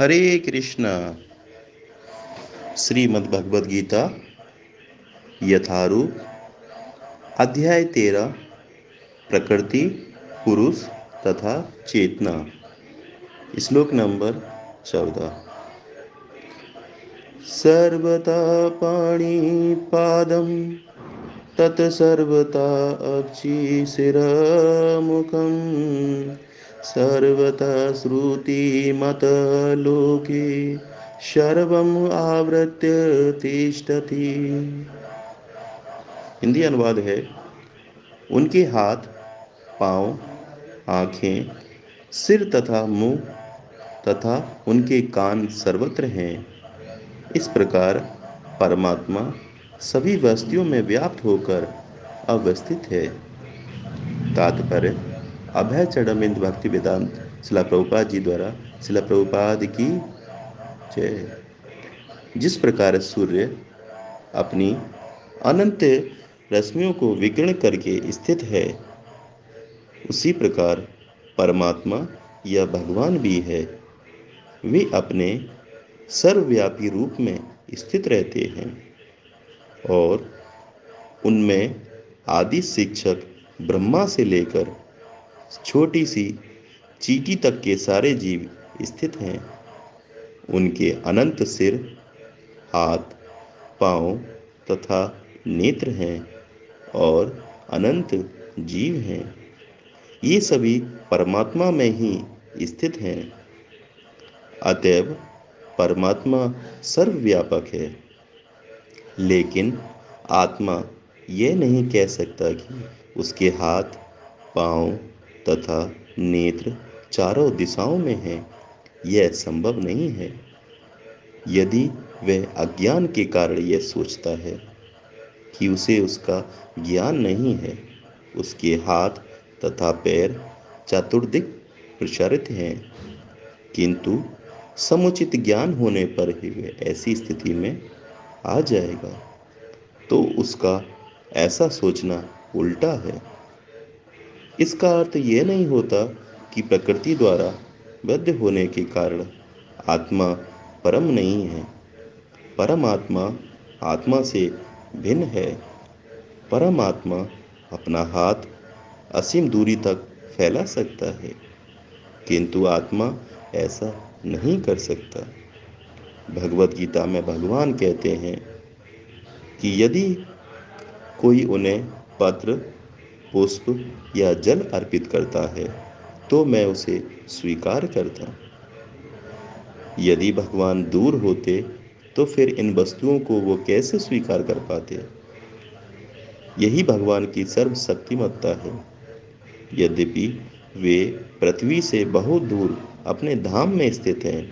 हरे कृष्ण। श्रीमद् भगवद गीता यथारूप। अध्याय तेरह प्रकृति, पुरुष तथा चेतना। श्लोक नंबर चौदह। सर्वता पाणी पाणिपादं तत्सर्वता अक्षिशिरमुखं सर्वता श्रुतिमतलोके सर्वम् आवृत्य तिष्ठति। हिंदी अनुवाद है उनके हाथ पाँव, आँखें सिर तथा मुँह तथा उनके कान सर्वत्र हैं। इस प्रकार परमात्मा सभी वस्तुओं में व्याप्त होकर अवस्थित है। तात्पर्य अभय चढ़मिंद भक्ति वेदांत, शिला प्रभुपाद जी द्वारा, शिला प्रभुपाद की जय। जिस प्रकार सूर्य अपनी अनंत रश्मियों को विकीर्ण करके स्थित है, उसी प्रकार परमात्मा या भगवान भी है। वे अपने सर्वव्यापी रूप में स्थित रहते हैं और उनमें आदि शिक्षक ब्रह्मा से लेकर छोटी सी चीटी तक के सारे जीव स्थित हैं। उनके अनंत सिर, हाथ, पाँव तथा नेत्र हैं और अनंत जीव हैं। ये सभी परमात्मा में ही स्थित हैं। अतएव परमात्मा सर्वव्यापक है। लेकिन आत्मा यह नहीं कह सकता कि उसके हाथ, पाँव तथा नेत्र चारों दिशाओं में हैं, यह संभव नहीं है। यदि वह अज्ञान के कारण यह सोचता है कि उसे उसका ज्ञान नहीं है, उसके हाथ तथा पैर चतुर्दिक प्रसारित हैं, किंतु समुचित ज्ञान होने पर ही वह ऐसी स्थिति में आ जाएगा तो उसका ऐसा सोचना उल्टा है। इसका अर्थ यह नहीं होता कि प्रकृति द्वारा बद्ध होने के कारण आत्मा परम नहीं है। परमात्मा आत्मा से भिन्न है। परमात्मा अपना हाथ असीम दूरी तक फैला सकता है, किंतु आत्मा ऐसा नहीं कर सकता। भगवत गीता में भगवान कहते हैं कि यदि कोई उन्हें पत्र पुष्प या जल अर्पित करता है तो मैं उसे स्वीकार करता। यदि भगवान दूर होते तो फिर इन वस्तुओं को वो कैसे स्वीकार कर पाते? यही भगवान की सर्वशक्तिमत्ता है। यद्यपि वे पृथ्वी से बहुत दूर अपने धाम में स्थित हैं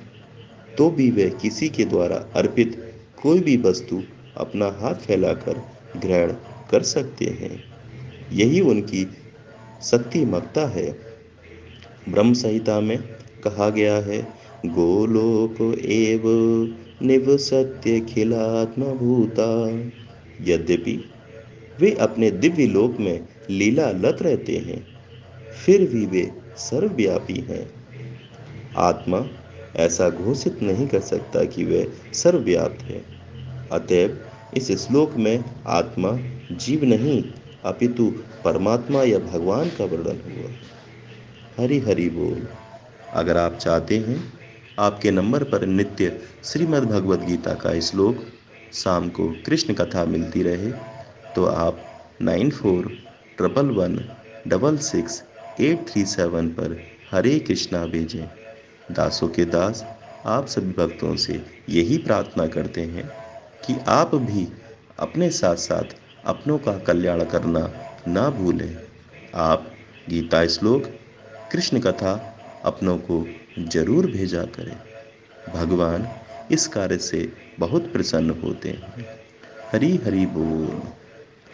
तो भी वे किसी के द्वारा अर्पित कोई भी वस्तु अपना हाथ फैलाकर ग्रहण कर सकते हैं। यही उनकी शक्तिमत्ता है। ब्रह्म संहिता में कहा गया है, गोलोक एव निवसत्य खिलात्म भूता यद्यपि वे अपने दिव्य लोक में लीला लत रहते हैं, फिर भी वे सर्वव्यापी हैं। आत्मा ऐसा घोषित नहीं कर सकता कि वह सर्वव्याप्त है। अतएव इस श्लोक में आत्मा जीव नहीं अपितु परमात्मा या भगवान का वर्णन हुआ। हरी हरी बोल। अगर आप चाहते हैं, आपके नंबर पर नित्य श्रीमद् भगवद गीता का श्लोक शाम को कृष्ण कथा मिलती रहे तो आप nine four triple one double six eight three seven पर हरे कृष्णा भेजें। दासों के दास, आप सभी भक्तों से यही प्रार्थना करते हैं कि आप भी अपने साथ साथ अपनों का कल्याण करना ना भूलें। आप गीता श्लोक, कृष्ण कथा अपनों को ज़रूर भेजा करें। भगवान इस कार्य से बहुत प्रसन्न होते हैं। हरी हरी बोल।